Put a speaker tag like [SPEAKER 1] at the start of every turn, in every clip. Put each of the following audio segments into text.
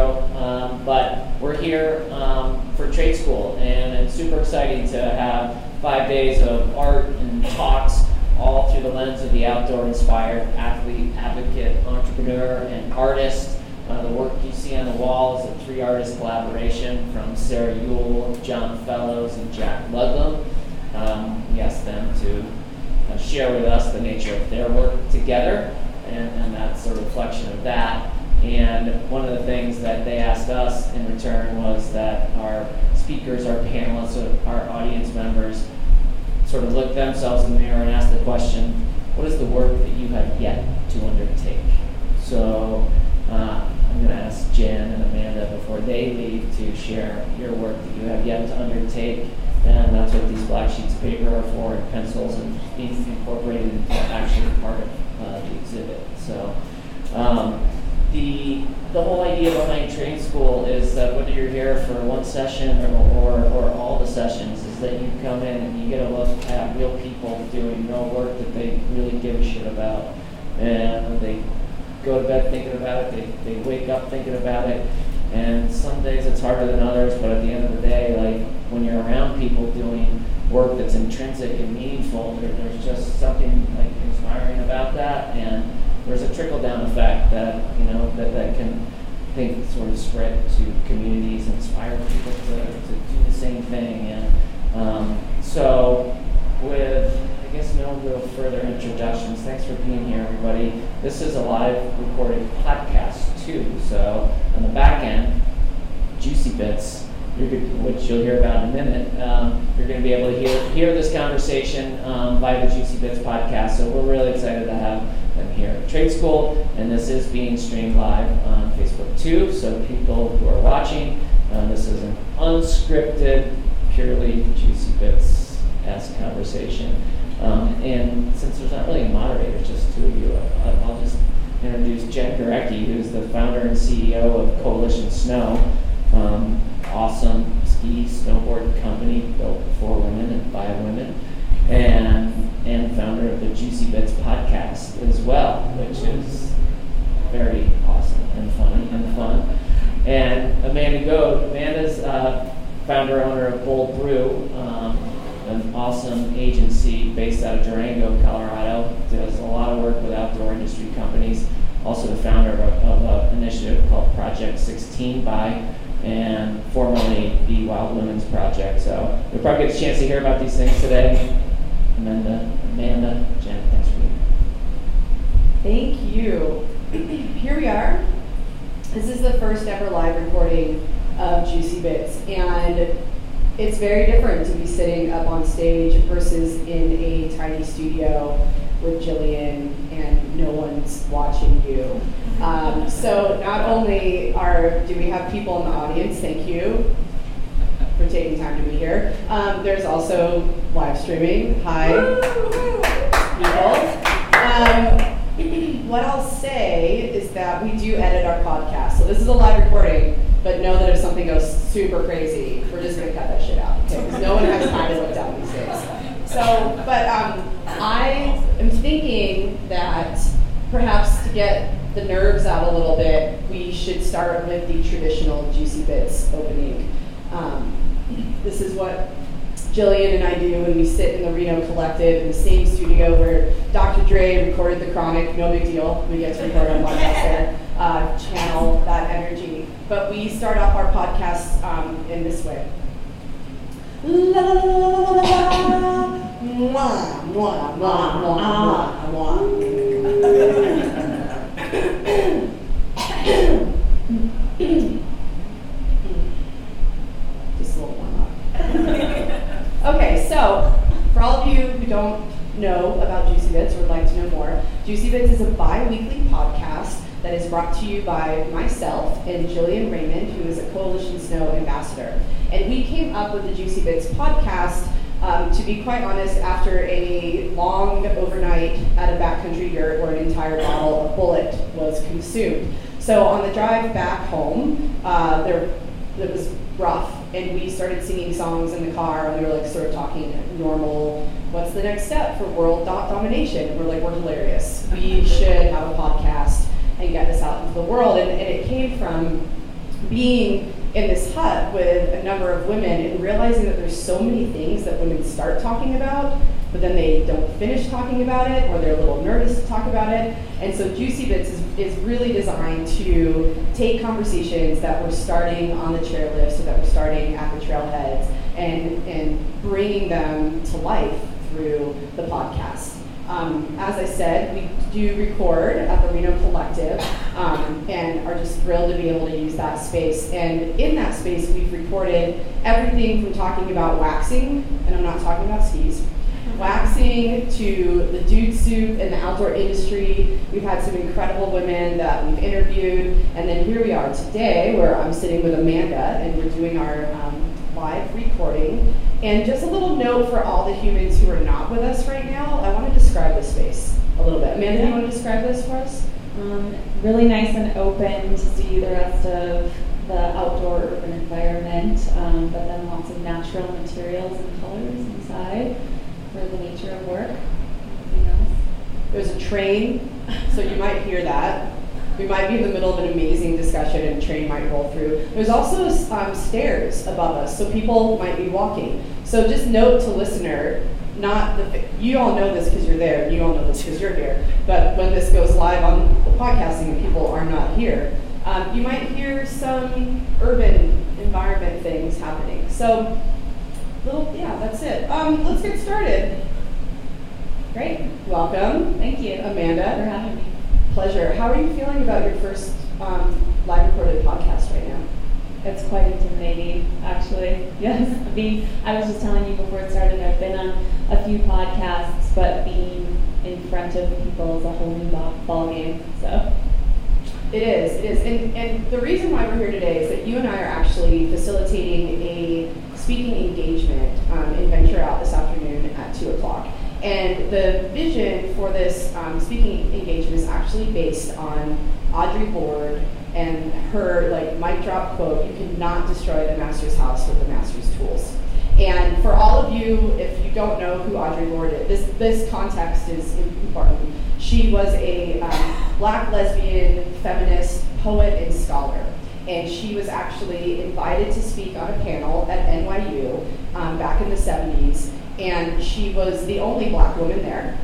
[SPEAKER 1] um, but we're here um, for trade school, and it's super exciting to have five days of art and talks all through the lens of the outdoor inspired athlete, advocate, entrepreneur, and artist. Uh, the work you see on the wall is a three artist collaboration from Sarah Yule, John Fellows, and Jack Ludlam. Um, we asked them to uh, share with us the nature of their work together, and, and that's a reflection of that. And one of the things that they asked us in return was that our speakers, our panelists, our audience members sort of look themselves in the mirror and ask the question, what is the work that you have yet to undertake? So uh, I'm going to ask Jen and Amanda before they leave to share your work that you have yet to undertake. And that's what these black sheets of paper are for, and pencils, and being incorporated into actually part of uh, the exhibit. So um, the the whole idea behind trade school is that whether you're here for one session or, or, or all the sessions, is that you come in and you get a look at real people doing real work that they really give a shit about. And they go to bed thinking about it, they, they wake up thinking about it. And some days it's harder than others, but at the end of the day, like when you're around people doing work that's intrinsic and meaningful, there, there's just something like inspiring about that. And there's a trickle down effect that you know that, that can I think sort of spread to communities and inspire people to, to do the same thing and um, so with I guess no real further introductions thanks for being here everybody this is a live recorded podcast too so on the back end juicy bits which you'll hear about in a minute, um, you're going to be able to hear, hear this conversation um, via the Juicy Bits podcast. So we're really excited to have them here at Trade School, and this is being streamed live on Facebook too. So people who are watching, uh, this is an unscripted, purely Juicy Bits esque conversation. Um, and since there's not really a moderator, just two of you, I'll just introduce Jen Gurecki, who's the founder and CEO of Coalition Snow. Um, awesome ski snowboard company built for women and by women, and and founder of the Juicy Bits podcast as well, which is very awesome and funny and fun. And Amanda Goad, Amanda's uh, founder owner of Bold Brew, um, an awesome agency based out of Durango, Colorado. Does a lot of work with outdoor industry companies. Also the founder of, of an initiative called Project 16 by and formerly the Wild Women's Project. So you'll probably get a chance to hear about these things today. Amanda, Amanda, Jen, thanks for being
[SPEAKER 2] here. Thank you. Here we are. This is the first ever live recording of Juicy Bits, and it's very different to be sitting up on stage versus in a tiny studio with Jillian and no one's watching you. Um, so not only are do we have people in the audience, thank you for taking time to be here. Um, there's also live streaming. Hi, people. Um, what I'll say is that we do edit our podcast. So this is a live recording, but know that if something goes super crazy, we're just gonna cut that shit out. Okay? Because no one has time to look down these days. So, but um, I am thinking that perhaps to get the nerves out a little bit, we should start with the traditional Juicy Bits opening. Um, this is what Jillian and I do when we sit in the Reno Collective in the same studio where Dr. Dre recorded The Chronic. No big deal. We get to record on podcast there. Uh, channel that energy. But we start off our podcast um, in this way. La la la la la la mwah, mwah, mwah, mwah, mwah, mwah. Just a little warm up. okay, so for all of you who don't know about Juicy Bits or would like to know more, Juicy Bits is a bi weekly podcast that is brought to you by myself and Jillian Raymond, who is a Coalition Snow ambassador. And we came up with the Juicy Bits podcast um, to be quite honest, after a long overnight at a backcountry yurt where an entire bottle of Bulleit was consumed. So on the drive back home, uh, there it was rough, and we started singing songs in the car, and we were like sort of talking normal. What's the next step for world domination? We're like, we're hilarious. We should have a podcast and get this out into the world. And, and it came from being in this hut with a number of women and realizing that there's so many things that women start talking about, but then they don't finish talking about it, or they're a little nervous to talk about it. And so Juicy Bits is, is really designed to take conversations that we're starting on the chairlift, so that we're starting at the trailheads, and, and bringing them to life through the podcast. Um, as I said, we do record at the Reno Collective um, and are just thrilled to be able to use that space. And in that space, we've recorded everything from talking about waxing, and I'm not talking about skis, waxing to the dude suit and the outdoor industry. We've had some incredible women that we've interviewed. And then here we are today, where I'm sitting with Amanda and we're doing our um, live recording. And just a little note for all the humans who are not with us right now, I want to describe the space a little bit. Amanda, you want to describe this for us?
[SPEAKER 3] Um, really nice and open to see the rest of the outdoor urban environment, um, but then lots of natural materials and colors inside for the nature of work.
[SPEAKER 2] There's a train, so you might hear that. We might be in the middle of an amazing discussion and a train might roll through. There's also um, stairs above us, so people might be walking. So just note to listener, not the, you all know this because you're there, you all know this because you're here, but when this goes live on the podcasting and people are not here, um, you might hear some urban environment things happening. So, little, yeah, that's it. Um, let's get started.
[SPEAKER 3] Great.
[SPEAKER 2] Welcome,
[SPEAKER 3] Thank you
[SPEAKER 2] Amanda.
[SPEAKER 3] for having me.
[SPEAKER 2] Pleasure. How are you feeling about your first um, live recorded podcast right now?
[SPEAKER 3] It's quite intimidating, actually. Yes. I mean, I was just telling you before it started, I've been on a few podcasts, but being in front of people is a whole new ball, ball game. So,
[SPEAKER 2] It is, it is. And, and the reason why we're here today is that you and I are actually facilitating a speaking engagement um, in Venture Out this afternoon at 2 o'clock. And the vision for this um, speaking engagement is actually based on Audre Lorde and her like mic drop quote, you cannot destroy the master's house with the master's tools. And for all of you, if you don't know who Audre Lorde is, this, this context is important. She was a um, black lesbian feminist poet and scholar. And she was actually invited to speak on a panel at NYU um, back in the 70s. And she was the only black woman there.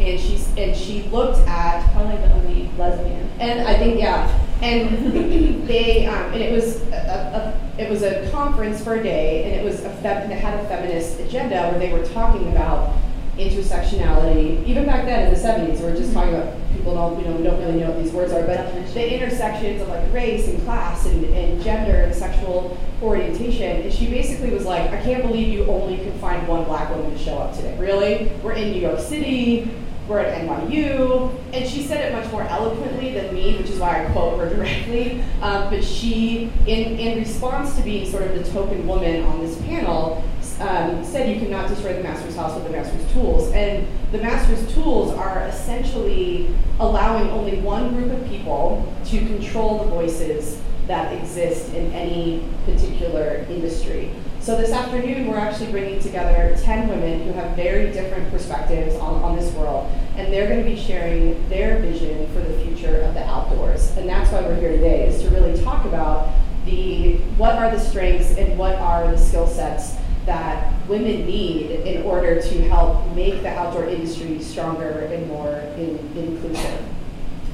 [SPEAKER 2] And, she's, and she looked at
[SPEAKER 3] probably the only lesbian.
[SPEAKER 2] and I think yeah, and they um, and it was a, a, it was a conference for a day, and it was a fem- it had a feminist agenda where they were talking about intersectionality. Even back then in the '70s, we are just talking about people don't you know don't really know what these words are, but the intersections of like race and class and, and gender and sexual orientation. And she basically was like, I can't believe you only could find one black woman to show up today. Really? We're in New York City we're at NYU, and she said it much more eloquently than me, which is why I quote her directly. Um, but she, in, in response to being sort of the token woman on this panel, um, said you cannot destroy the master's house with the master's tools. And the master's tools are essentially allowing only one group of people to control the voices that exist in any particular industry. So this afternoon, we're actually bringing together 10 women who have very different perspectives on, on this world, and they're going to be sharing their vision for the future of the outdoors. And that's why we're here today, is to really talk about the what are the strengths and what are the skill sets that women need in order to help make the outdoor industry stronger and more in, inclusive.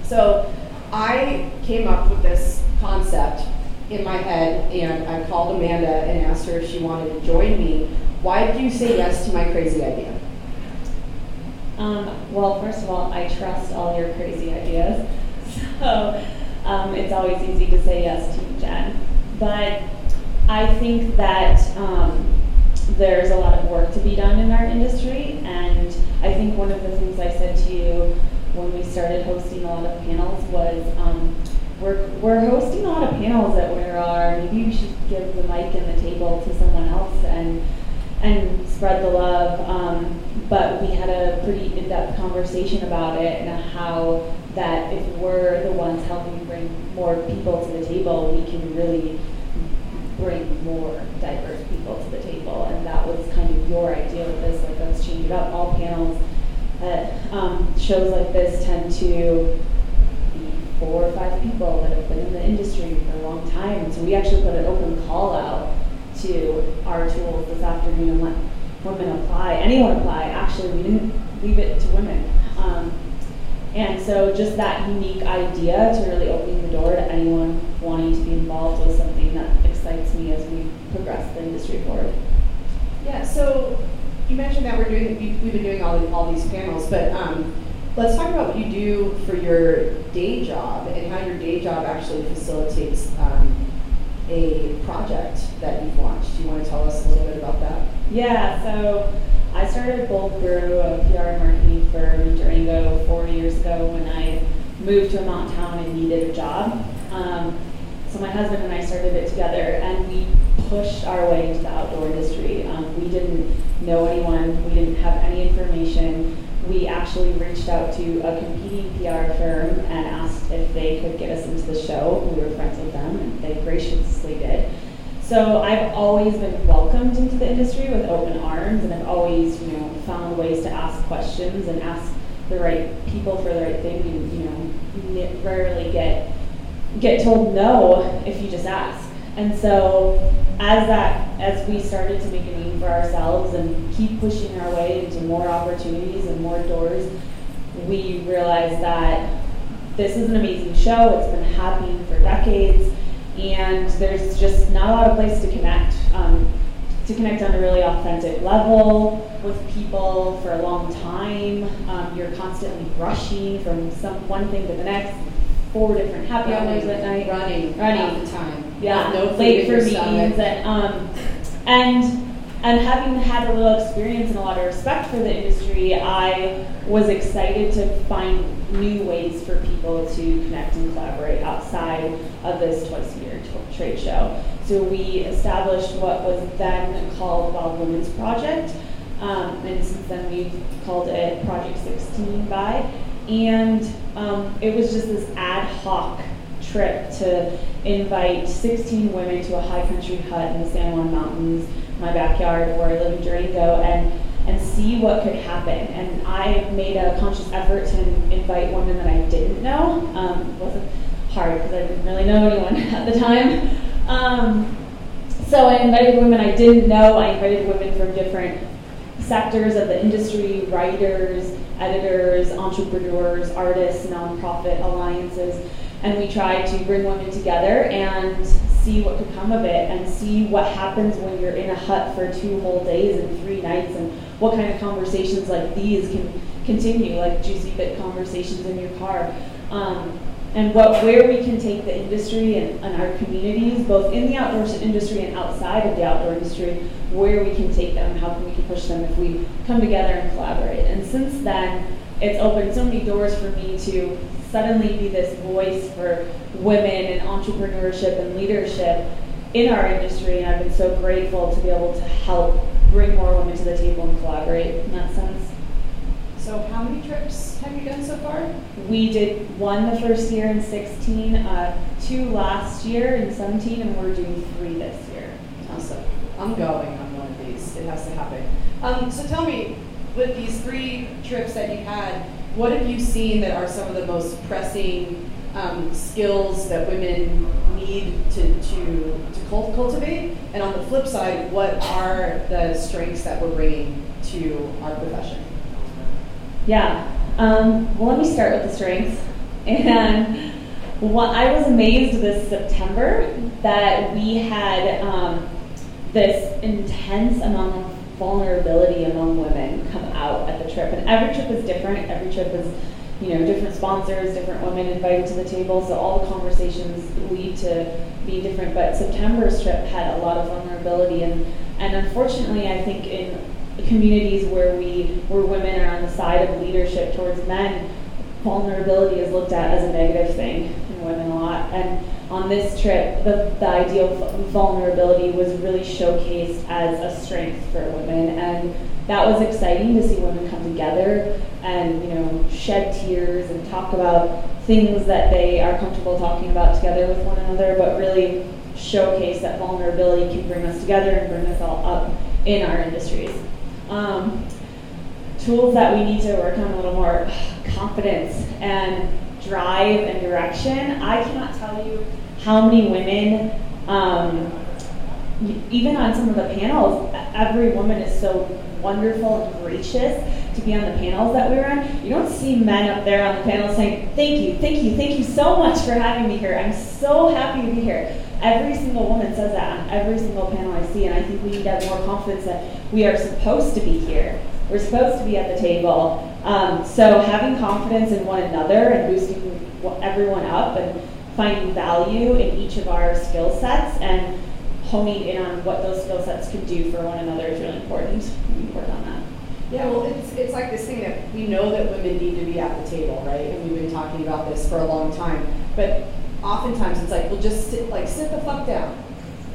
[SPEAKER 2] So I came up with this concept in my head, and I called Amanda and asked her if she wanted to join me. Why did you say yes to my crazy idea?
[SPEAKER 3] Um, well, first of all, I trust all your crazy ideas. So um, it's always easy to say yes to you, Jen. But I think that um, there's a lot of work to be done in our industry. And I think one of the things I said to you when we started hosting a lot of panels was um, we're, we're hosting a lot of panels that we are, maybe we should give the mic and the table to someone else and and spread the love. Um, but we had a pretty in-depth conversation about it and how that if we're the ones helping bring more people to the table, we can really bring more diverse people to the table. And that was kind of your idea with this, like let's change it up. All panels at um, shows like this tend to be four or five people that have been in the industry for a long time. So we actually put an open call out to our tools this afternoon and let women apply, anyone apply. Actually, we didn't leave it to women. Um, and so just that unique idea to really opening the door to anyone wanting to be involved was something that excites me as we progress the industry forward.
[SPEAKER 2] Yeah, so you mentioned that we're doing, we've been doing all, all these panels, but um, let's talk about what you do for your day job and how your day job actually facilitates um, a project that you've launched. Do you want to tell us a little bit about that?
[SPEAKER 3] Yeah, so I started Bold Brew, a PR marketing firm in Durango four years ago when I moved to a mountain town and needed a job. Um, so my husband and I started it together, and we pushed our way into the outdoor industry. Um, we didn't know anyone, we didn't have any information. We actually reached out to a competing PR firm and asked if they could get us into the show. We were friends with them, and they graciously did. So I've always been welcomed into the industry with open arms, and I've always, you know, found ways to ask questions and ask the right people for the right thing. And you know, rarely get get told no if you just ask. And so as that as we started to make a name for ourselves and keep pushing our way into more opportunities and more doors, we realized that this is an amazing show. It's been happening for decades and there's just not a lot of place to connect. Um, to connect on a really authentic level with people for a long time. Um, you're constantly rushing from some one thing to the next. Four different happy hours at night.
[SPEAKER 2] Running,
[SPEAKER 3] running
[SPEAKER 2] all the time.
[SPEAKER 3] Yeah,
[SPEAKER 2] no
[SPEAKER 3] late for meetings and um, and and having had a little experience and a lot of respect for the industry, I was excited to find new ways for people to connect and collaborate outside of this twice a year t- trade show. So we established what was then called Wild Women's Project, um, and since then we've called it Project 16 by. And um, it was just this ad hoc trip to invite 16 women to a high country hut in the San Juan Mountains, my backyard where I live in Durango, and and see what could happen. And I made a conscious effort to invite women that I didn't know. Um, it wasn't hard because I didn't really know anyone at the time. Um, so I invited women I didn't know. I invited women from different sectors of the industry, writers, editors, entrepreneurs, artists, nonprofit alliances, and we try to bring women together and see what could come of it and see what happens when you're in a hut for two whole days and three nights and what kind of conversations like these can continue, like juicy bit conversations in your car. Um, and what where we can take the industry and, and, our communities, both in the outdoor industry and outside of the outdoor industry, where we can take them, how can we can push them if we come together and collaborate. And since then, it's opened so many doors for me to suddenly be this voice for women and entrepreneurship and leadership in our industry. And I've been so grateful to be able to help bring more women to the table and collaborate in that sense.
[SPEAKER 2] So how many trips have you done so far?
[SPEAKER 3] We did one the first year in 16, uh, two last year in 17, and we're doing three this year.
[SPEAKER 2] Awesome. I'm going on one of these. It has to happen. Um, so tell me, with these three trips that you had, what have you seen that are some of the most pressing um, skills that women need to, to, to cultivate? And on the flip side, what are the strengths that we're bringing to our profession?
[SPEAKER 3] Yeah. Um, well, let me start with the strengths. And what, I was amazed this September that we had um, this intense amount of vulnerability among women come out at the trip. And every trip is different. Every trip is, you know, different sponsors, different women invited to the table. So all the conversations lead to be different. But September's trip had a lot of vulnerability. And, and unfortunately, I think in communities where we where women are on the side of leadership towards men, vulnerability is looked at as a negative thing in women a lot. And on this trip, the, the idea of vulnerability was really showcased as a strength for women. And that was exciting to see women come together and, you know, shed tears and talk about things that they are comfortable talking about together with one another, but really showcase that vulnerability can bring us together and bring us all up in our industries. Um, tools that we need to work on a little more confidence and drive and direction. I cannot tell you how many women, um, even on some of the panels, every woman is so wonderful and gracious to be on the panels that we were on. You don't see men up there on the panel saying, Thank you, thank you, thank you so much for having me here. I'm so happy to be here. Every single woman says that on every single panel I see, and I think we need to have more confidence that we are supposed to be here. We're supposed to be at the table. Um, so having confidence in one another and boosting everyone up and finding value in each of our skill sets and honing in on what those skill sets can do for one another is really important. We work on that.
[SPEAKER 2] Yeah, well, it's, it's like this thing that we know that women need to be at the table, right? And we've been talking about this for a long time. But oftentimes it's like, well, just sit, like sit the fuck down.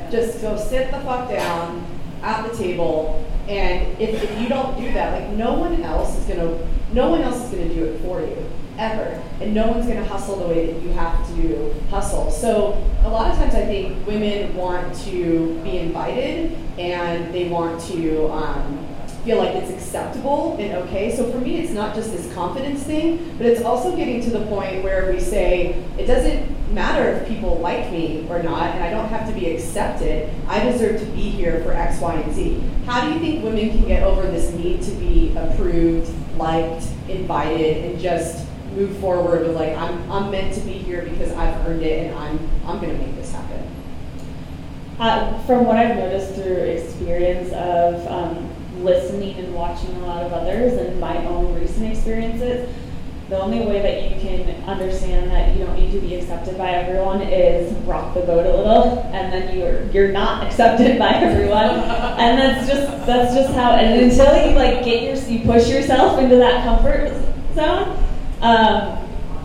[SPEAKER 2] Just go sit the fuck down at the table. And if, if you don't do that, like no one else is gonna, no one else is gonna do it for you ever. And no one's gonna hustle the way that you have to hustle. So a lot of times I think women want to be invited and they want to um, feel like it's acceptable and okay. So for me, it's not just this confidence thing, but it's also getting to the point where we say, it doesn't matter if people like me or not, and I don't have to be accepted. I deserve to be here for X, Y, and Z. How do you think women can get over this need to be approved, liked, invited, and just move forward with like, I'm, I'm meant to be here because I've earned it and I'm, I'm gonna make this happen?
[SPEAKER 3] Uh, from what I've noticed through experience of um, listening and watching a lot of others and my own recent experiences, the only way that you can understand that you don't need to be accepted by everyone is rock the boat a little, and then you're you're not accepted by everyone, and that's just that's just how. And until you like get your you push yourself into that comfort zone, um,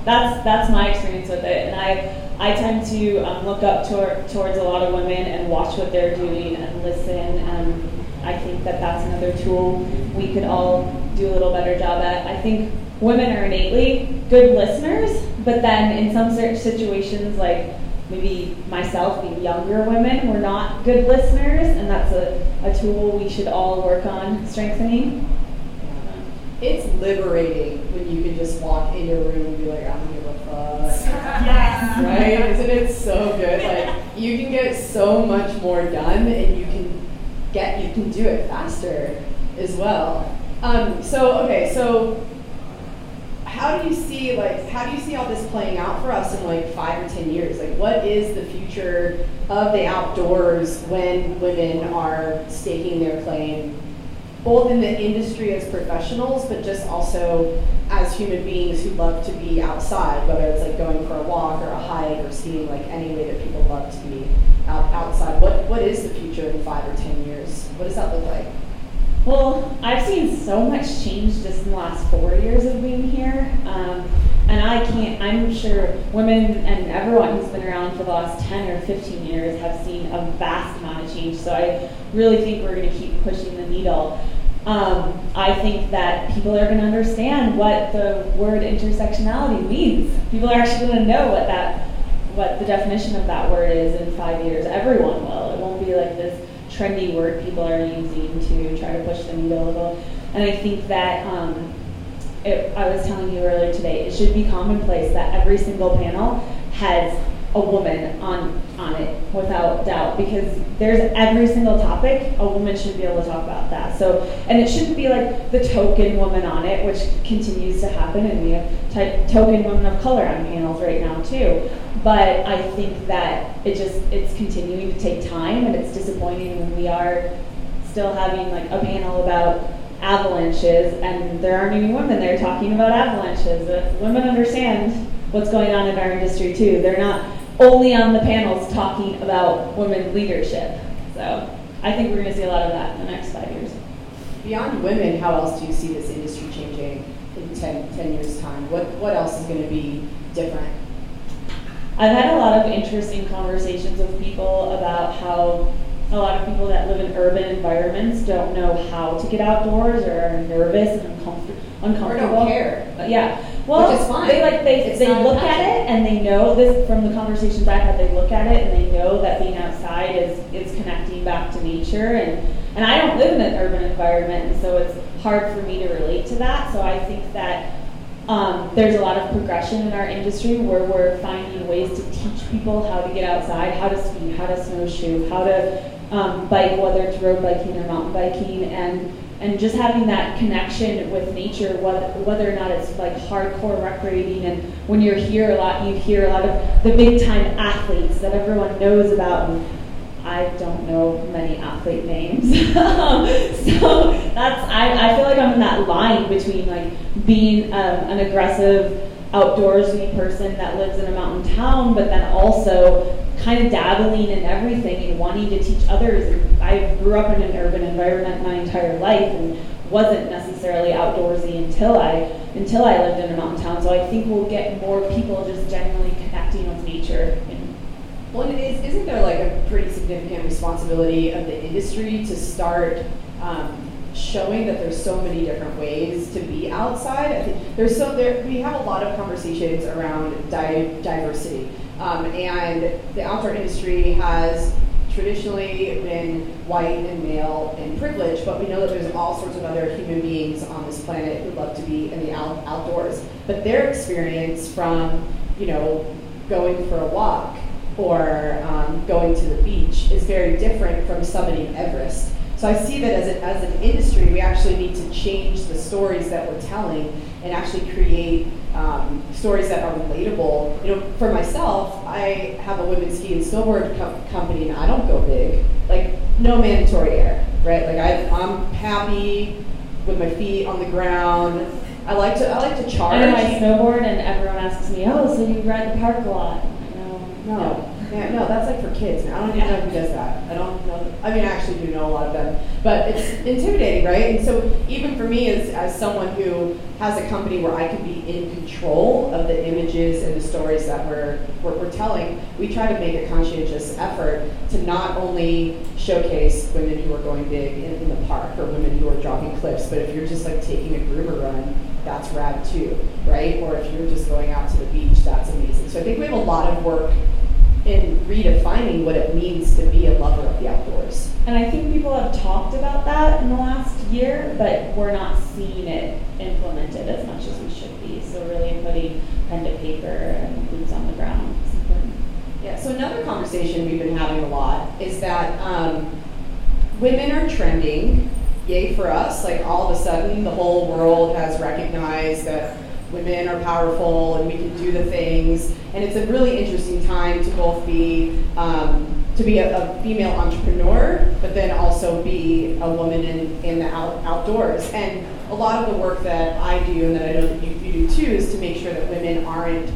[SPEAKER 3] that's that's my experience with it, and I. I tend to um, look up towards a lot of women and watch what they're doing and listen. Um, I think that that's another tool we could all do a little better job at. I think women are innately good listeners, but then in some certain situations, like maybe myself being younger women, we're not good listeners, and that's a, a tool we should all work on strengthening.
[SPEAKER 2] It's liberating when you can just walk in your room and be like, I don't give a fuck.
[SPEAKER 3] Yes.
[SPEAKER 2] Right? Isn't it so good? Like you can get so much more done and you can get you can do it faster as well. Um, so okay, so how do you see like how do you see all this playing out for us in like five or ten years? Like what is the future of the outdoors when women are staking their claim, both in the industry as professionals, but just also as human beings who love to be outside, whether it's like going for a walk or a hike or skiing, like any way that people love to be out, outside. What what is the future in five or ten years? What does that look like?
[SPEAKER 3] Well, I've seen so much change just in the last four years of being here. Um, and I can't, I'm sure women and everyone who's been around for the last 10 or 15 years have seen a vast amount of change. So I really think we're going to keep pushing the needle. Um, I think that people are going to understand what the word intersectionality means. People are actually going to know what that, what the definition of that word is in five years. Everyone will. It won't be like this trendy word people are using to try to push the needle a little. And I think that um, it, I was telling you earlier today, it should be commonplace that every single panel has a woman on on it without doubt because there's every single topic a woman should be able to talk about that. So and it shouldn't be like the token woman on it which continues to happen and we have t- token women of color on panels right now too. But i think that it just it's continuing to take time and it's disappointing when we are still having like a panel about avalanches and there aren't any women there talking about avalanches if women understand what's going on in our industry too they're not only on the panels talking about women leadership. So I think we're going to see a lot of that in the next five years.
[SPEAKER 2] Beyond women, how else do you see this industry changing in 10, 10 years' time? What, what else is going to be different?
[SPEAKER 3] I've had a lot of interesting conversations with people about how a lot of people that live in urban environments don't know how to get outdoors or are nervous and uncomfortable. uncomfortable.
[SPEAKER 2] Or don't care.
[SPEAKER 3] But yeah. Well,
[SPEAKER 2] Which is fine.
[SPEAKER 3] they like they
[SPEAKER 2] It's
[SPEAKER 3] they look at it and they know this from the conversations I've had. They look at it and they know that being outside is is connecting back to nature and and I don't live in an urban environment and so it's hard for me to relate to that. So I think that um, there's a lot of progression in our industry where we're finding ways to teach people how to get outside, how to ski, how to snowshoe, how to um, bike, whether it's road biking or mountain biking, and and just having that connection with nature, whether, whether or not it's like hardcore recreating. And when you're here a lot, you hear a lot of the big time athletes that everyone knows about. And I don't know many athlete names. so that's, I, I feel like I'm in that line between like being um, an aggressive outdoorsy person that lives in a mountain town, but then also kind of dabbling in everything and wanting to teach others. And I grew up in an urban environment my entire life and wasn't necessarily outdoorsy until I until I lived in a mountain town. So I think we'll get more people just generally connecting with nature.
[SPEAKER 2] Well, is, isn't there like a pretty significant responsibility of the industry to start um, showing that there's so many different ways to be outside? I think there's so there we have a lot of conversations around di- diversity um, and the outdoor industry has traditionally been white and male and privileged, but we know that there's all sorts of other human beings on this planet who love to be in the out- outdoors. But their experience from, you know, going for a walk or um, going to the beach is very different from summiting Everest. So I see that as, a, as an industry, we actually need to change the stories that we're telling and actually create um, stories that are relatable. You know, for myself, I have a women's ski and snowboard co- company, and I don't go big. Like, no mandatory air, right? Like, I, I'm happy with my feet on the ground. I like to I like to charge.
[SPEAKER 3] I I snowboard, and everyone asks me, "Oh, so you ride the park a lot?"
[SPEAKER 2] No, no. Yeah, no, that's like for kids. I don't even know who does that. I don't know. I mean, I actually do know a lot of them, but it's intimidating, right? And so, even for me, as, as someone who has a company where I can be in control of the images and the stories that we're, we're, we're telling, we try to make a conscientious effort to not only showcase women who are going big in, in the park or women who are dropping clips, but if you're just like taking a groomer run, that's rad too, right? Or if you're just going out to the beach, that's amazing. So I think we have a lot of work in redefining what it means to be a lover of the outdoors.
[SPEAKER 3] And I think people have talked about that in the last year, but we're not seeing it implemented as much as we should be. So really putting pen to paper and boots on the ground is important.
[SPEAKER 2] Yeah, so another conversation we've been having a lot is that um, women are trending. Yay for us. Like all of a sudden, the whole world has recognized that women are powerful and we can do the things. And it's a really interesting time to both be um, to be a, a, female entrepreneur, but then also be a woman in, in the out, outdoors. And a lot of the work that I do and that I know that you, you do too is to make sure that women aren't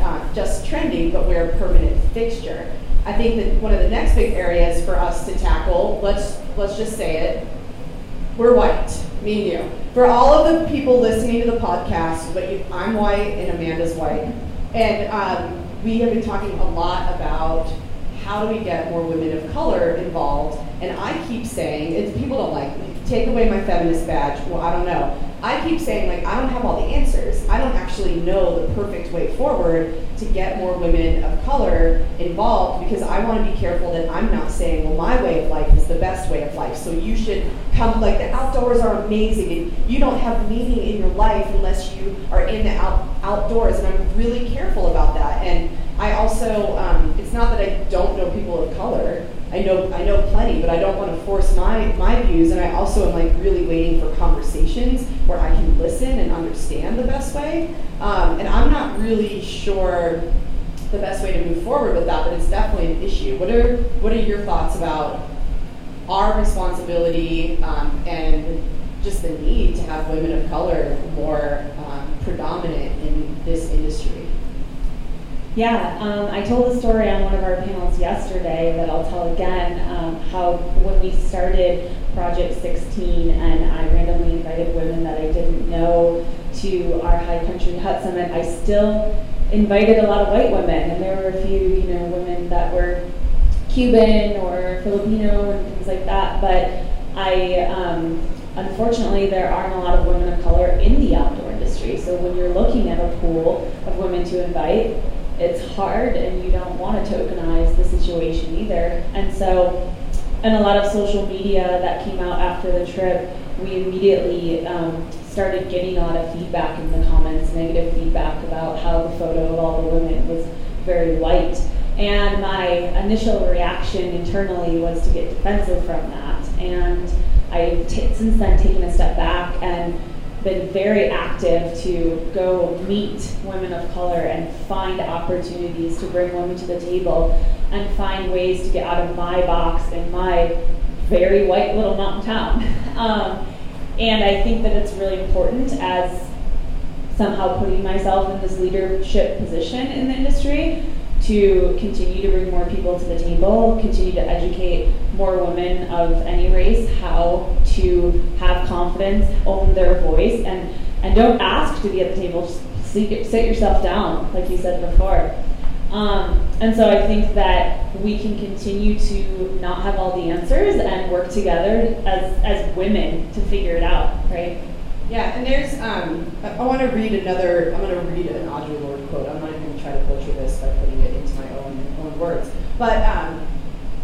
[SPEAKER 2] uh, just trending, but we're a permanent fixture. I think that one of the next big areas for us to tackle, let's let's just say it, we're white, me and you. For all of the people listening to the podcast, but you, I'm white and Amanda's white, and um, we have been talking a lot about how do we get more women of color involved. And I keep saying, people don't like me. Take away my feminist badge. Well, I don't know. I keep saying, like, I don't have all the answers. I don't actually know the perfect way forward to get more women of color involved because I want to be careful that I'm not saying, well, my way of life is the best way of life. So you should come, like, the outdoors are amazing and you don't have meaning in your life unless you are in the out, outdoors. And I'm really careful about that. And I also, um, it's not that I don't know people of color. I know I know plenty, but I don't want to force my my views. And I also am like really waiting for conversations where I can listen and understand the best way. Um, and I'm not really sure the best way to move forward with that, but it's definitely an issue. What are what are your thoughts about our responsibility um, and just the need to have women of color more um, predominant in this industry?
[SPEAKER 3] Yeah, um, I told a story on one of our panels yesterday that I'll tell again. Um, how when we started Project 16, and I randomly invited women that I didn't know to our High Country Hut Summit, I still invited a lot of white women, and there were a few, you know, women that were Cuban or Filipino and things like that. But I, um, unfortunately, there aren't a lot of women of color in the outdoor industry. So when you're looking at a pool of women to invite, it's hard and you don't want to tokenize the situation either. And so, and a lot of social media that came out after the trip, we immediately um, started getting a lot of feedback in the comments, negative feedback about how the photo of all the women was very white. And my initial reaction internally was to get defensive from that. And I've t- since then taken a step back and been very active to go meet women of color and find opportunities to bring women to the table and find ways to get out of my box in my very white little mountain town. Um, and I think that it's really important as somehow putting myself in this leadership position in the industry to continue to bring more people to the table, continue to educate more women of any race how to have confidence, own their voice, and, and don't ask to be at the table, just sit, yourself down, like you said before. Um, and so I think that we can continue to not have all the answers and work together as, as women to figure it out, right?
[SPEAKER 2] Yeah, and there's, um, I, I want to read another, I'm going to read an Audre Lorde quote. I'm not even going to try to butcher this by putting it words. But um,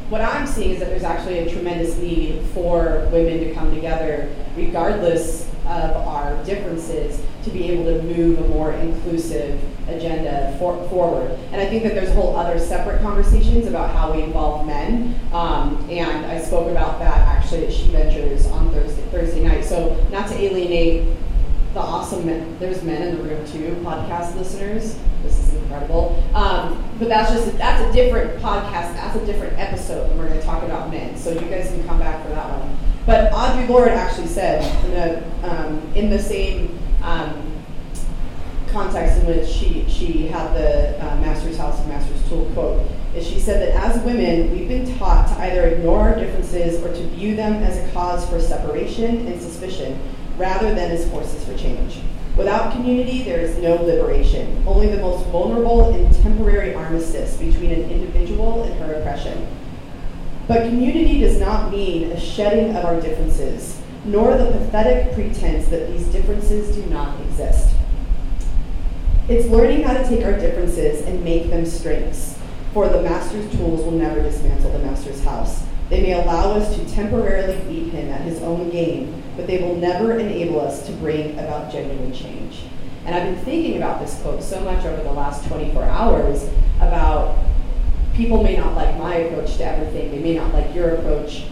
[SPEAKER 2] what I'm seeing is that there's actually a tremendous need for women to come together, regardless of our differences, to be able to move a more inclusive agenda for, forward. And I think that there's whole other separate conversations about how we involve men. Um, and I spoke about that actually at She Ventures on Thursday, Thursday night. So not to alienate the awesome men, there's men in the room too, podcast listeners. This is incredible. Um, but that's just, that's a different podcast, that's a different episode, and we're going to talk about men. So you guys can come back for that one. But Audre Lorde actually said in the, um, in the same um, context in which she, she had the uh, Master's House and Master's Tool quote, is she said that as women, we've been taught to either ignore our differences or to view them as a cause for separation and suspicion, rather than as forces for change. Without community, there is no liberation, only the most vulnerable and temporary armistice between an individual and her oppression. But community does not mean a shedding of our differences, nor the pathetic pretense that these differences do not exist. It's learning how to take our differences and make them strengths, for the master's tools will never dismantle the master's house. They may allow us to temporarily beat him at his own game, but they will never enable us to bring about genuine change. And I've been thinking about this quote so much over the last 24 hours about people may not like my approach to everything, they may not like your approach,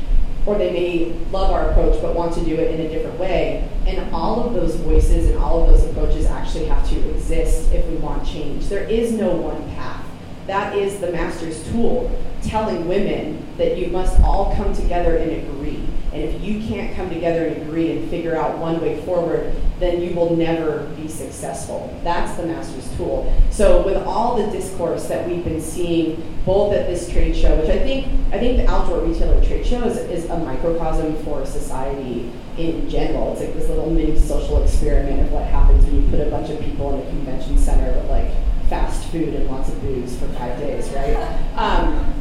[SPEAKER 2] or they may love our approach but want to do it in a different way. And all of those voices and all of those approaches actually have to exist if we want change. There is no one path. That is the master's tool, telling women that you must all come together and agree. And if you can't come together and agree and figure out one way forward, then you will never be successful. That's the master's tool. So with all the discourse that we've been seeing both at this trade show, which I think I think the outdoor retailer trade show is, is a microcosm for society in general. It's like this little mini social experiment of what happens when you put a bunch of people in a convention center like fast food and lots of booze for five days, right? Um,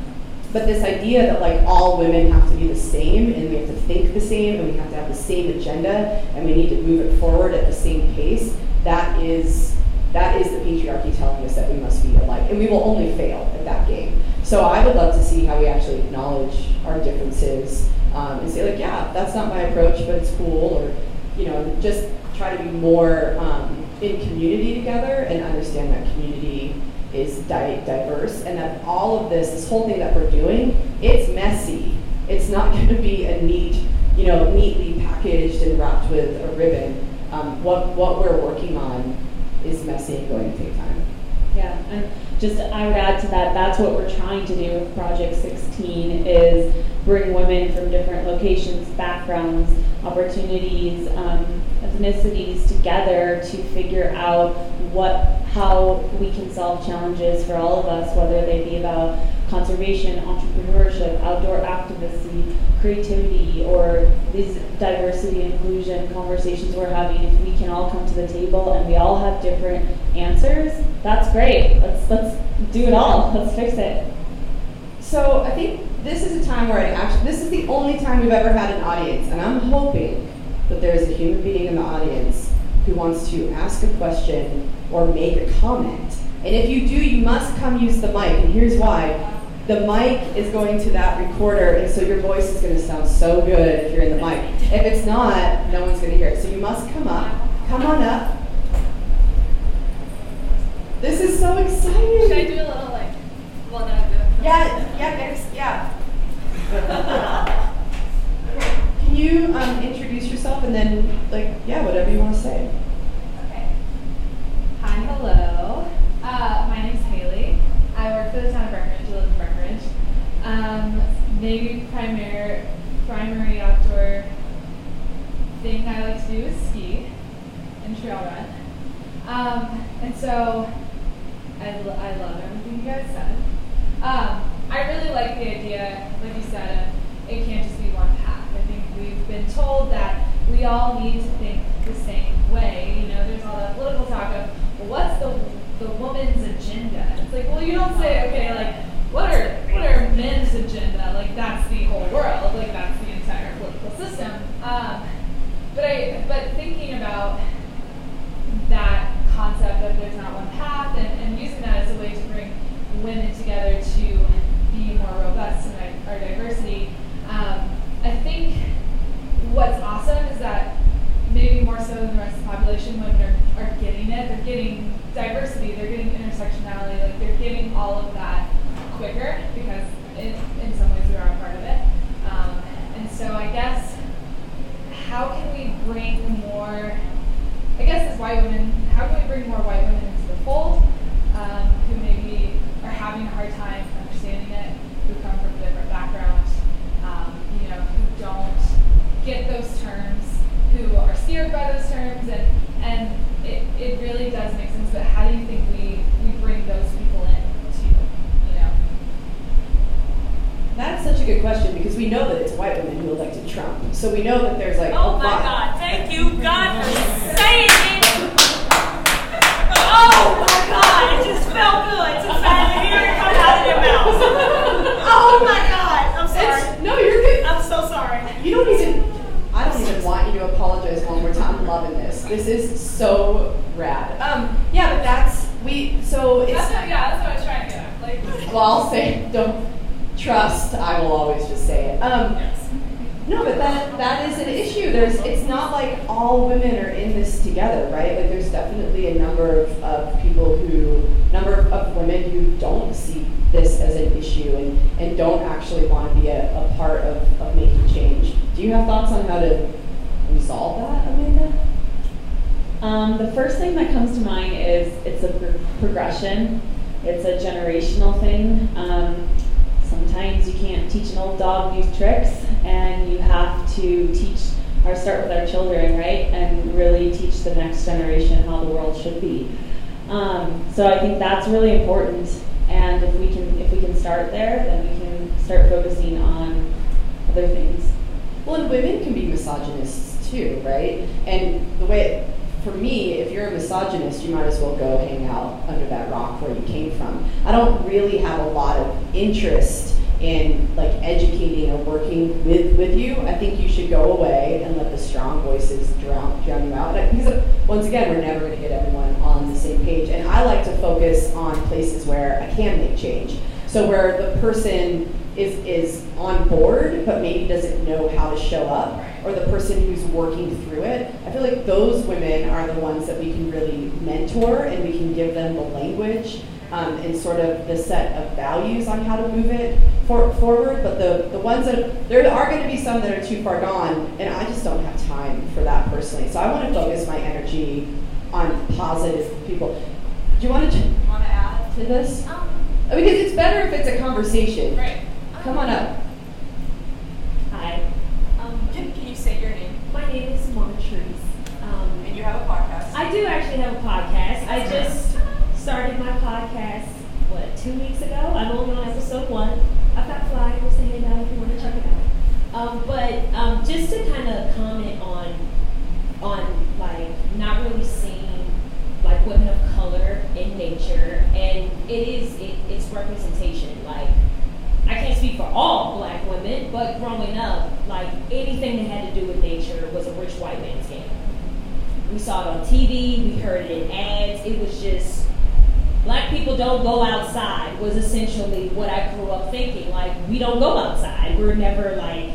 [SPEAKER 2] but this idea that like all women have to be the same and we have to think the same and we have to have the same agenda and we need to move it forward at the same pace, that is that is the patriarchy telling us that we must be alike. And we will only fail at that game. So I would love to see how we actually acknowledge our differences um, and say like, yeah, that's not my approach, but it's cool, or you know, just try to be more um, in community together and understand that community is di- diverse and that all of this, this whole thing that we're doing, it's messy. It's not going to be a neat, you know, neatly packaged and wrapped with a ribbon. Um, what what we're working on is messy and going to take time.
[SPEAKER 3] Yeah, and just I would add to that, that's what we're trying to do with Project 16 is bring women from different locations, backgrounds, opportunities, um, ethnicities together to figure out what how we can solve challenges for all of us, whether they be about conservation, entrepreneurship, outdoor activism, creativity, or these diversity inclusion conversations we're having. If we can all come to the table and we all have different answers, that's great. Let's let's do it all. Let's fix it.
[SPEAKER 2] So I think this is a time where I actually this is the only time we've ever had an audience, and I'm hoping that there is a human being in the audience who wants to ask a question or make a comment. And if you do, you must come use the mic. And here's why. The mic is going to that recorder, and so your voice is going to sound so good if you're in the mic. If it's not, no one's going to hear it. So you must come up come on up. This is so exciting.
[SPEAKER 4] Should I do a little like, well, no, I'm.
[SPEAKER 2] Yeah, yeah, yeah. Can you um, introduce yourself and then, like, yeah, whatever you want to say?
[SPEAKER 4] Okay. Hi, hello. Uh, my name's Haley. I work for the town of Breckenridge. I live in Breckenridge. Um, maybe primary, primary outdoor thing I like to do is ski and trail run. Um, and so I, lo- I love everything you guys said. Um, I really like the idea, like you said, of it can't just be one path. I think we've been told that we all need to think the same way. You know, there's all that political talk of, well, what's the the woman's agenda? It's like, well, you don't say, okay, like, what are what are men's agenda? Like that's the whole world. Like that's the entire political system. Um, but I, but thinking about that concept of there's not one path and, and using that as a way to bring women together to be more robust in our, our diversity. Um, I think what's awesome is that maybe more so than the rest of the population, women are, are getting it. They're getting diversity, they're getting intersectionality, like they're getting all of that quicker because in, in some ways we are a part of it. Um, and so I guess how can we bring more I guess as white women, how can we bring more white women into the fold um, who maybe are having a hard time understanding it, who come from a different background, um, you know, who don't get those terms, who are steered by those terms, and and it, it really does make sense. But how do you think we, we bring those people in to, you know?
[SPEAKER 2] That's such a good question because we know that it's white women who elected Trump. So we know that there's like
[SPEAKER 5] Oh my
[SPEAKER 2] lot.
[SPEAKER 5] God! Thank you, God, for saying it. Oh my God! It just felt good to finally hear it come out of your mouth. Oh my God! I'm
[SPEAKER 2] It's-
[SPEAKER 5] sorry.
[SPEAKER 2] no, you're good.
[SPEAKER 5] I'm so sorry.
[SPEAKER 2] You don't even. I don't even want you to apologize one more time. I'm loving this. This is so rad. Um, yeah, but that's we. So it's.
[SPEAKER 4] That's what, yeah, that's what I was trying to get at. Like,
[SPEAKER 2] Well, I'll say don't trust. I will always just say it. Um,
[SPEAKER 4] yes.
[SPEAKER 2] No, but that that is an issue. There's. It's not like all women are in this together, right? Like there's definitely a number of, of people who, number of women who don't see this as an issue and, and don't actually want to be a, a part of, of making change. Do you have thoughts on how to resolve that, Amanda?
[SPEAKER 3] Um, the first thing that comes to mind is it's a pro- progression. It's a generational thing. Um, sometimes you can't teach an old dog new tricks, and you have to teach or start with our children, right? And really teach the next generation how the world should be. Um, so I think that's really important. And if we can, if we can start there, then we can start focusing on other things.
[SPEAKER 2] Well, and women can be misogynists too, right? And the way, for me, if you're a misogynist, you might as well go hang out under that rock where you came from. I don't really have a lot of interest in like educating or working with, with you. I think you should go away and let the strong voices drown, drown you out. Because once again, we're never going to get everyone on the same page. And I like to focus on places where I can make change. So where the person is is on board but maybe doesn't know how to show up, or the person who's working through it. I feel like those women are the ones that we can really mentor and we can give them the language um, and sort of the set of values on how to move it for, forward. But the, the ones that there are going to be some that are too far gone, and I just don't have time for that personally. So I want to focus my energy on positive people. Do you want to
[SPEAKER 4] Want to add?
[SPEAKER 2] to this?
[SPEAKER 4] Um,
[SPEAKER 2] Because it's better if it's a conversation.
[SPEAKER 4] right.
[SPEAKER 2] Come on up.
[SPEAKER 6] Hi,
[SPEAKER 5] Um, can, can you say your name?
[SPEAKER 6] my name is Montrese. Um,
[SPEAKER 5] And you have a podcast.
[SPEAKER 6] I do actually have a podcast. I just started my podcast, what, two weeks ago? I'm only on episode one. I've got flyers to hand out if you want to check it out. Um, but um, just to kind of comment on, on like not really seeing like women of color in nature, and it is it, it's representation. Like I can't speak for all black women, but growing up, like anything that had to do with nature was a rich white man's game. We saw it on TV, we heard it in ads. It was just black people don't go outside was essentially what I grew up thinking. Like we don't go outside. We're never like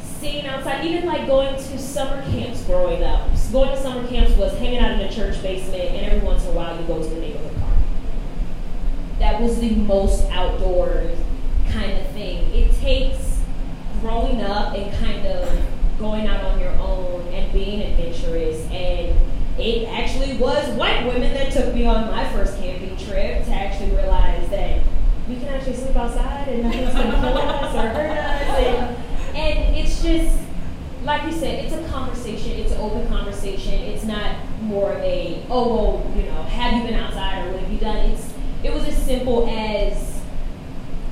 [SPEAKER 6] seen outside. Even like going to summer camps growing up, going to summer camps was hanging out in a church basement, and every once in a while you go to the neighborhood park. That was the most outdoor kind of thing. It takes growing up and kind of going out on your own and being adventurous. And it actually was white women that took me on my first camping trip to actually realize that we can actually sleep outside and nothing's going to kill us or hurt us. And, and it's just, like you said, it's a conversation. It's an open conversation. It's not more of a, oh, well, you know, have you been outside or what have you done? It's, it was as simple as,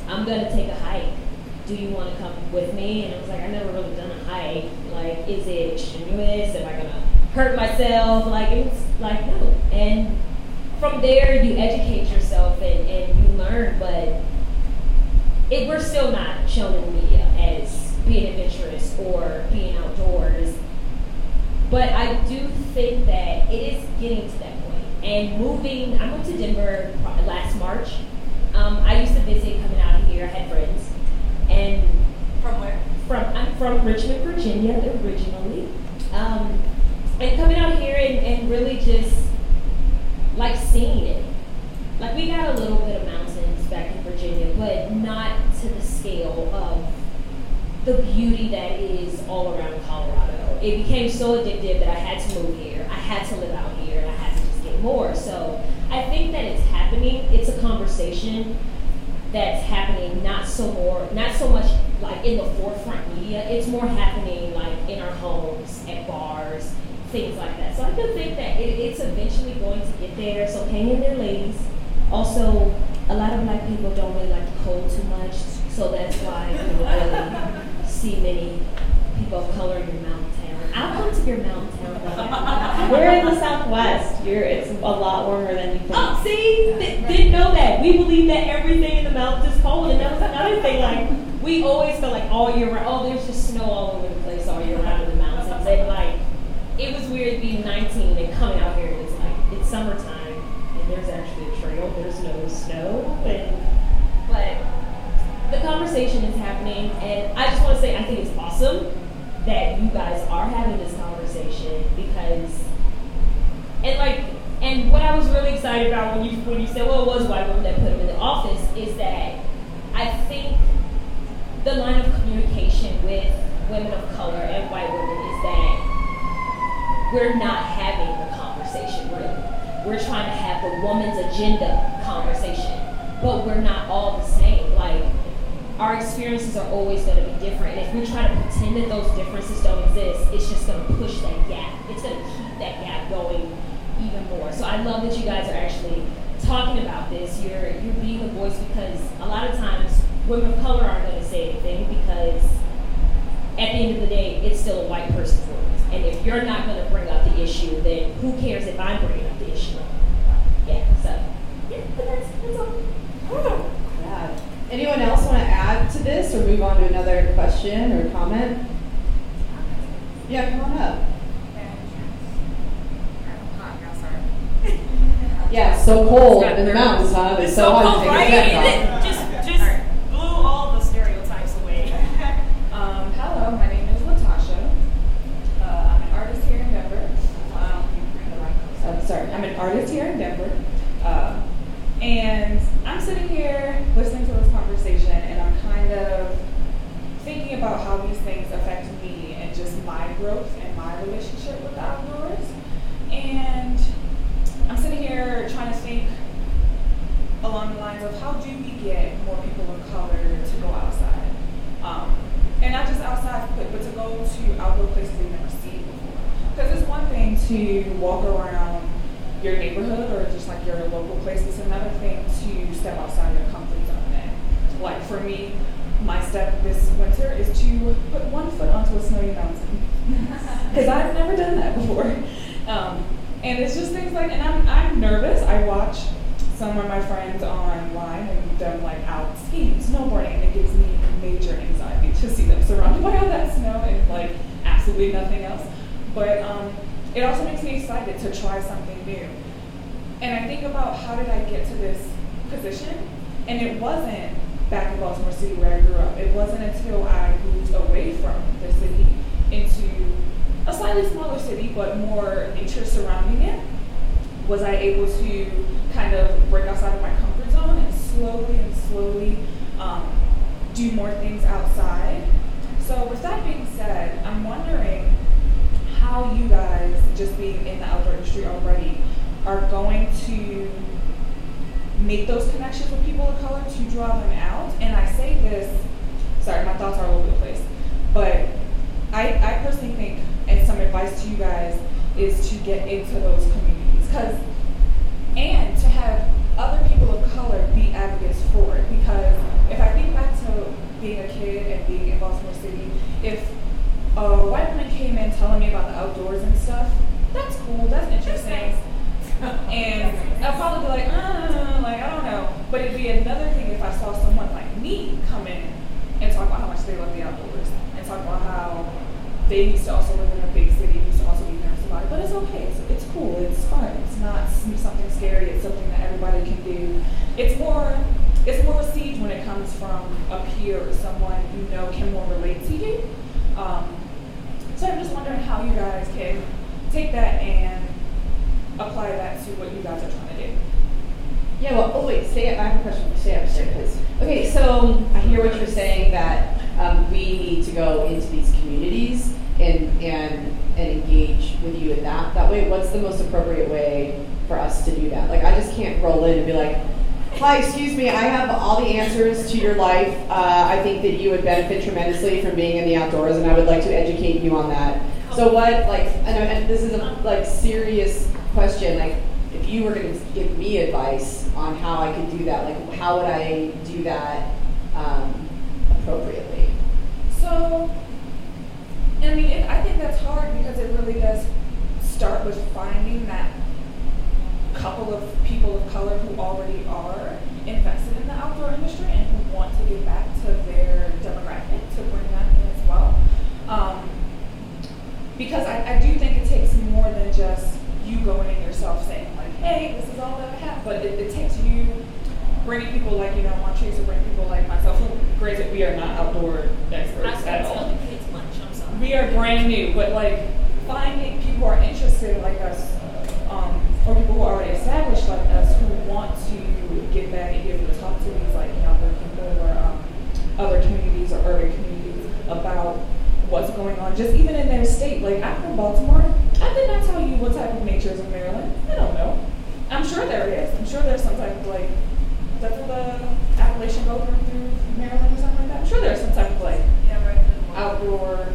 [SPEAKER 6] I'm going to take a hike do you want to come with me? And I was like, I've never really done a hike. Like, is it strenuous? Am I gonna hurt myself? Like, it's like no. And from there, you educate yourself and, and you learn. But it, we're still not shown in the media as being adventurous or being outdoors. But I do think that it is getting to that point. And moving, I moved to Denver last March. Um, I used to visit coming out of here. I had friends and
[SPEAKER 5] From where?
[SPEAKER 6] from I'm from Richmond, Virginia originally. Um, and coming out here and, and really just like seeing it. Like we got a little bit of mountains back in Virginia, but not to the scale of the beauty that is all around Colorado. It became so addictive that I had to move here. I had to live out here and I had to just get more. So I think that it's happening. It's a conversation that's happening not so more not so much like in the forefront media it's more happening like in our homes at bars things like that so i do think that it, it's eventually going to get there so hang in there ladies also a lot of black people don't really like the cold too much so that's why you don't really see many people of color in your mountain town i'll come to your mountain town
[SPEAKER 3] We're in the Southwest. You're, it's a lot warmer than you think.
[SPEAKER 6] Oh, see, Th- didn't know that. We believe that everything in the mountains is cold, and that was another thing. Like we always felt like all year round. Oh, there's just snow all over the place all year round in the mountains, and like it was weird being 19 and coming out here. It's like it's summertime, and there's actually a trail. There's no snow, and but the conversation is happening, and I just want to say I think it's awesome that you guys are having this conversation because and like, and what I was really excited about when you when you said, well, it was white women that put him in the office, is that I think the line of communication with women of color and white women is that we're not having the conversation really. We're trying to have the woman's agenda conversation, but we're not all the same. Like our experiences are always going to be different, and if we try to pretend that those differences don't exist, it's just going to push that gap. It's going to keep that gap going even more. So I love that you guys are actually talking about this. You're you're being a voice because a lot of times women of color aren't going to say anything because at the end of the day, it's still a white person's world. And if you're not going to bring up the issue, then who cares if I'm bringing up the issue? Yeah. So yeah, but that's that's all.
[SPEAKER 2] Yeah. Anyone else want to add to this or move on to another question or comment? Yeah, come on up. Yeah, it's so cold in the mountains, huh? It's so hard to
[SPEAKER 5] cold,
[SPEAKER 2] take
[SPEAKER 5] right?
[SPEAKER 2] a jacket off.
[SPEAKER 5] It just just blew all the stereotypes away.
[SPEAKER 7] Um, hello, my name is Latasha. Uh, I'm an artist here in Denver. Um, uh, artist here in Denver. Uh, and I'm sitting here listening to this conversation, and I'm kind of thinking about how these things affect me and just my growth and my relationship with the outdoors. And I'm sitting here trying to think along the lines of how do we get more people of color to go outside? Um, and not just outside, but, but to go to outdoor places they've never seen before. Because it's one thing to walk around your neighborhood or just like your local place. It's another thing to step outside your comfort zone. Like for me, my step this winter is to put one foot onto a snowy mountain because I've never done that before. Um, and it's just things like, and I'm, I'm nervous. I watch some of my friends online and them like out skiing, snowboarding, and it gives me major anxiety to see them surrounded by all that snow and like absolutely nothing else. But um, it also makes me excited to try something new. And I think about how did I get to this position? And it wasn't back in Baltimore City where I grew up. It wasn't until I moved away from the city into a slightly smaller city, but more nature surrounding it, was I able to kind of break outside of my comfort zone and slowly and slowly um, do more things outside. So, with that being said, I'm wondering how you guys, just being in the outdoor industry already, are going to make those connections with people of color to draw them out. And I say this, sorry, my thoughts are all over the place, but I, I personally think, and some advice to you guys, is to get into those communities. Cause, and to have other people of color be advocates for it. Because if I think back to being a kid and being in Baltimore City, if a white woman came in telling me about the outdoors and stuff, that's cool, that's interesting. And I'll probably be like, uh, like, I don't know. But it'd be another thing if I saw someone like me come in and talk about how much they love the outdoors and talk about how they used to also live in a big city, used to also be nervous about it. But it's okay, it's, it's cool, it's fun, it's not something scary, it's something that everybody can do. It's more, it's more received when it comes from a peer or someone you know can more relate to you. Um, so I'm just wondering how you guys can take that and apply that to what you guys are trying to do.
[SPEAKER 2] Yeah, well, oh wait, stay up, I have a question, stay up, please. Okay, so I hear what you're saying, that um, we need to go into these communities and, and, and engage with you in that, that way, what's the most appropriate way for us to do that? Like, I just can't roll in and be like, hi, excuse me, I have all the answers to your life, uh, I think that you would benefit tremendously from being in the outdoors, and I would like to educate you on that. So what, like, and, this is a, like, serious question, like, if you were going to give me advice on how I could do that, like how would I do that um, appropriately?
[SPEAKER 7] So, I mean, it, I think that's hard because it really does start with finding that couple of people of color who already are invested in the outdoor industry and who want to give back to their demographic to bring that in as well. Um, because I, I do think it takes more than just you going in yourself saying like, hey, this is all that I have. But it, it takes you bringing people like, you know, Montrese or bring people like myself who, granted, we are not outdoor experts at all. We are brand new, but like finding people who are interested like us, um, or people who are already established like us who want to give back and be able to talk to these like younger people or um, other communities or urban communities about what's going on, just even in their state. Like I'm from Baltimore. I did not tell you what type of nature is in Maryland. I don't know. I'm sure there is. I'm sure there's some type of like that's what the Appalachian go through Maryland or something like that. I'm sure there's some type of like outdoor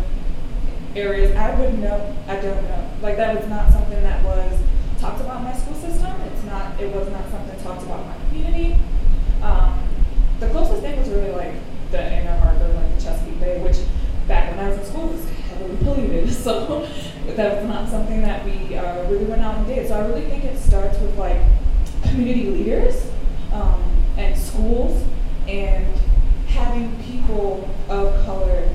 [SPEAKER 7] areas. I wouldn't know. I don't know. Like that was not something that was talked about my school system. It's not. It was not something talked about in my community. Um, the closest thing was really like the Inner Harbor, like the Chesapeake Bay, which back when I was in school was heavily polluted. So that was not something that we uh, really went out and did. So I really think it starts with like community leaders um, and schools and having people of color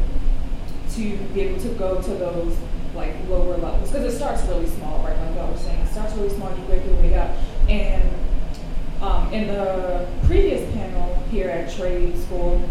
[SPEAKER 7] to be able to go to those like lower levels because it starts really small, right? Like I was saying, it starts really small. You break your way up, and um, in the previous panel here at trade school,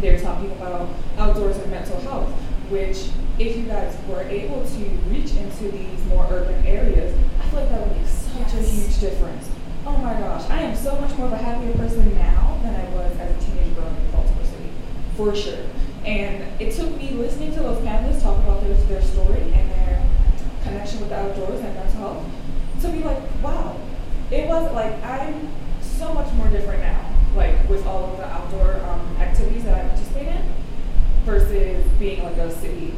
[SPEAKER 7] they were talking about outdoors and mental health, which if you guys were able to reach into these more urban areas, I feel like that would make such a huge difference. Oh my gosh, I am so much more of a happier person now than I was as a teenager growing up in Baltimore City, for sure. And it took me listening to those panelists talk about their, their story and their connection with the outdoors and mental health to be like, wow, it wasn't like I'm so much more different now, like with all of the outdoor um, activities that I participate in versus being like a city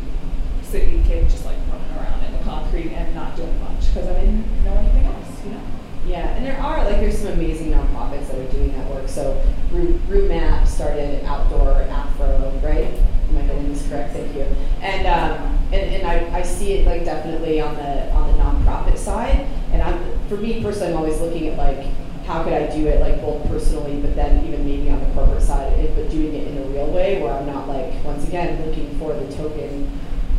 [SPEAKER 7] city kid just like running around in the concrete and not doing much because I didn't know anything else, you know.
[SPEAKER 2] Yeah, and there are like there's some amazing nonprofits that are doing that work. So Rue, Rue Mapp started outdoor Afro, right? Am I getting this correct? Thank you. And um, and, and I, I see it like definitely on the on the nonprofit side. And I'm for me personally, I'm always looking at like how could I do it like both personally, but then even maybe on the corporate side, but doing it in a real way where I'm not like once again looking for the token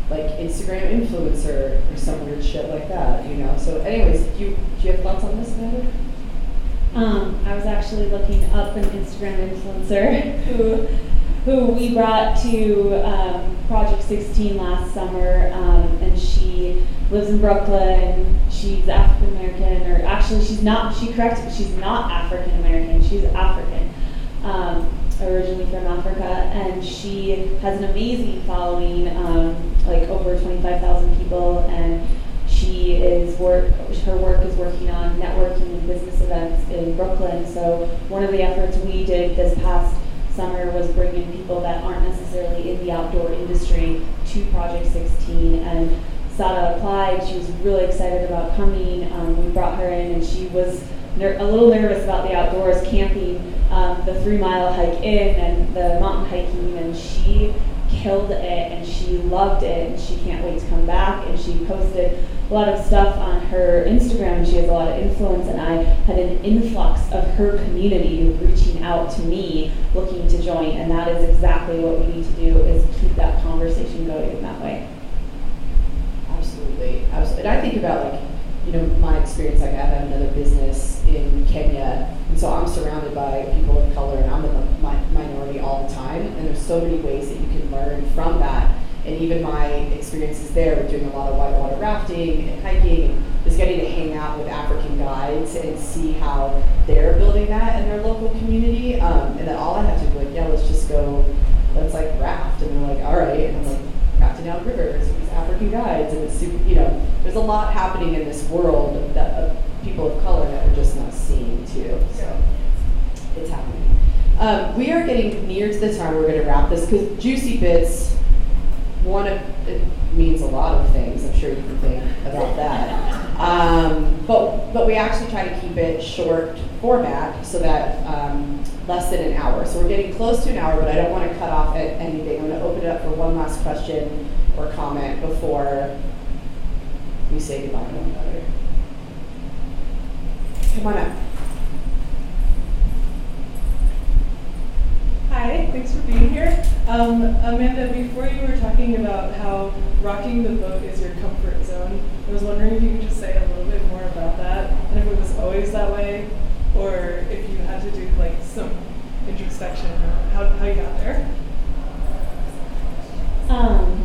[SPEAKER 2] like Instagram influencer or some weird shit like that, you know. So, anyways, do you do you have thoughts on this, Amanda?
[SPEAKER 3] Um, I was actually looking up an Instagram influencer who who we brought to um, Project 16 last summer, um, and she lives in Brooklyn. She's African American, or actually, she's not. She corrected me. She's not African American. She's African, um, originally from Africa, and she has an amazing following, um, like over 25,000 people, and she is work. Her work is working on networking and business events in Brooklyn. So one of the efforts we did this past summer was bringing people that aren't necessarily in the outdoor industry to Project 16 and Sada applied. She was really excited about coming. Um, we brought her in and she was ner- a little nervous about the outdoors, camping, um, the three mile hike in and the mountain hiking, and she killed it and she loved it and she can't wait to come back and she posted a lot of stuff on her Instagram. and She has a lot of influence, and I had an influx of her community reaching out to me, looking to join, and that is exactly what we need to do: is keep that conversation going in that way.
[SPEAKER 2] Absolutely, absolutely. And I think about like, you know, my experience. Like I have had another business in Kenya, and so I'm surrounded by people of color, and I'm the mi- minority all the time. And there's so many ways that you can learn from that. And even my experiences there with doing a lot of whitewater rafting and hiking, just getting to hang out with African guides and see how they're building that in their local community. Um, and then all I have to do, like, yeah, let's just go, let's like raft. And they're like, all right. And I'm like, rafting down rivers with these African guides, and it's super, you know, a lot happening in this world that of people of color that we're just not seeing too. So it's happening. Um, we are getting near to the time we're going to wrap this because juicy bits. One of it means a lot of things. I'm sure you can think about that. Um, but but we actually try to keep it short format so that um, less than an hour. So we're getting close to an hour, but I don't want to cut off at anything. I'm going to open it up for one last question or comment before we say goodbye to one another. Come on up.
[SPEAKER 8] Hi, thanks for being here. Um, Amanda, before you were talking about how rocking the boat is your comfort zone, I was wondering if you could just say a little bit more about that, and if it was always that way, or if you had to do like some introspection, or how, how you got there.
[SPEAKER 3] Um,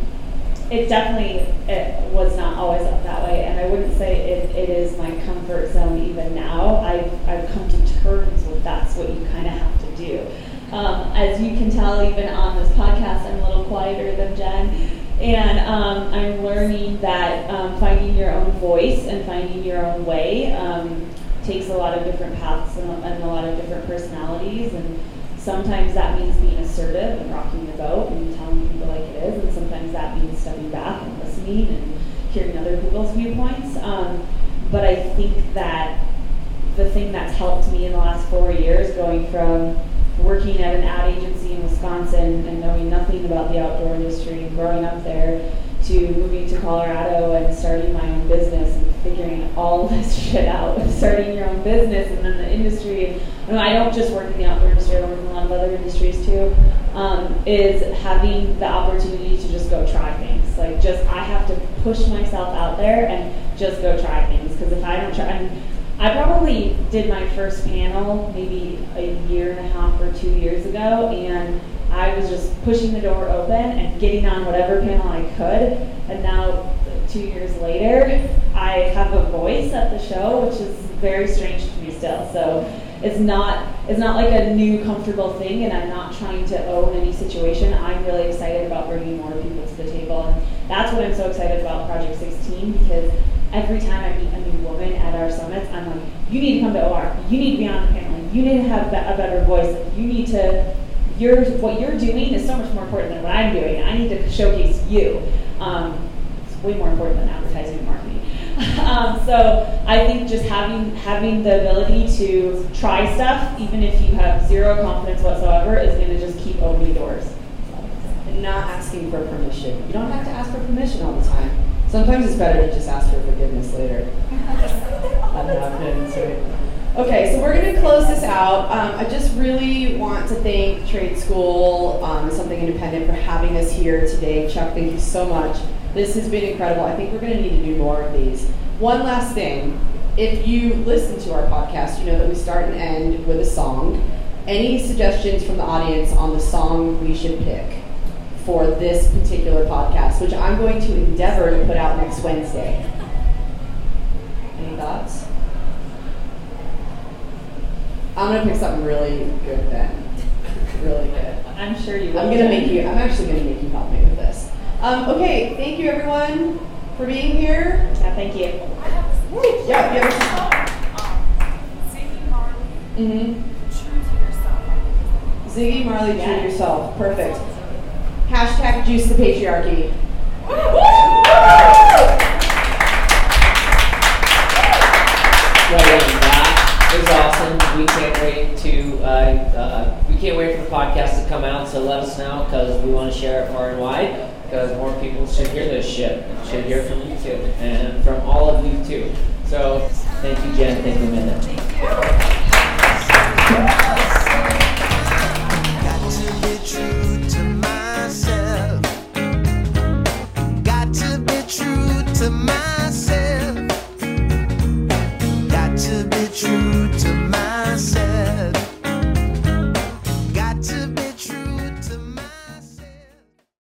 [SPEAKER 3] it definitely it was not always up that way, and I wouldn't say it, it is my comfort zone even now. I've, I've come to terms with that's what you kind of have to do. Um, as you can tell, even on this podcast, I'm a little quieter than Jen. And um, I'm learning that um, finding your own voice and finding your own way um, takes a lot of different paths and, and a lot of different personalities. And sometimes that means being assertive and rocking the boat and telling people like it is. And sometimes that means stepping back and listening and hearing other people's viewpoints. Um, but I think that the thing that's helped me in the last four years, going from working at an ad agency in Wisconsin and knowing nothing about the outdoor industry and growing up there to moving to Colorado and starting my own business and figuring all this shit out starting your own business and then the industry. And I don't just work in the outdoor industry, I work in a lot of other industries too. Um, is having the opportunity to just go try things. Like just I have to push myself out there and just go try things because if I don't try, and I probably did my first panel maybe a year and a half or two years ago, and I was just pushing the door open and getting on whatever panel I could. And now, two years later, I have a voice at the show, which is very strange to me still. So it's not it's not like a new comfortable thing, and I'm not trying to own any situation. I'm really excited about bringing more people to the table, and that's what I'm so excited about Project 16 because every time I meet a new woman at our summits, I'm like, you need to come to OR. You need to be on the panel. You need to have a better voice. You need to, your, what you're doing is so much more important than what I'm doing. I need to showcase you. Um, it's way more important than advertising and marketing. um, so I think just having having the ability to try stuff, even if you have zero confidence whatsoever, is going to just keep opening doors.
[SPEAKER 2] And not asking for permission. You don't have to ask for permission all the time. Sometimes it's better to just ask for forgiveness later. that happens, right? Okay, so we're going to close this out. Um, I just really want to thank Trade School, um, Something Independent, for having us here today. Chuck, thank you so much. This has been incredible. I think we're going to need to do more of these. One last thing. If you listen to our podcast, you know that we start and end with a song. any suggestions from the audience on the song we should pick for this particular podcast, which I'm going to endeavor to put out next Wednesday. Any thoughts? I'm gonna pick something really good then. Really good.
[SPEAKER 3] I'm sure you will.
[SPEAKER 2] I'm gonna make you. I'm actually gonna make you help me with this. Um, okay, thank you everyone for being here.
[SPEAKER 3] Yeah, thank you.
[SPEAKER 2] Yeah, have
[SPEAKER 7] Ziggy Marley,
[SPEAKER 2] mm-hmm.
[SPEAKER 7] true to yourself.
[SPEAKER 2] Ziggy Marley, true to yourself. Perfect. Hashtag juice the patriarchy.
[SPEAKER 1] To, uh, uh, we can't wait for the podcast to come out, so let us know, because we want to share it far and wide, because more people should hear this shit, should hear from you too, and from all of you too. So, thank you, Jen, thank you, Amanda.
[SPEAKER 9] Got to be true to myself.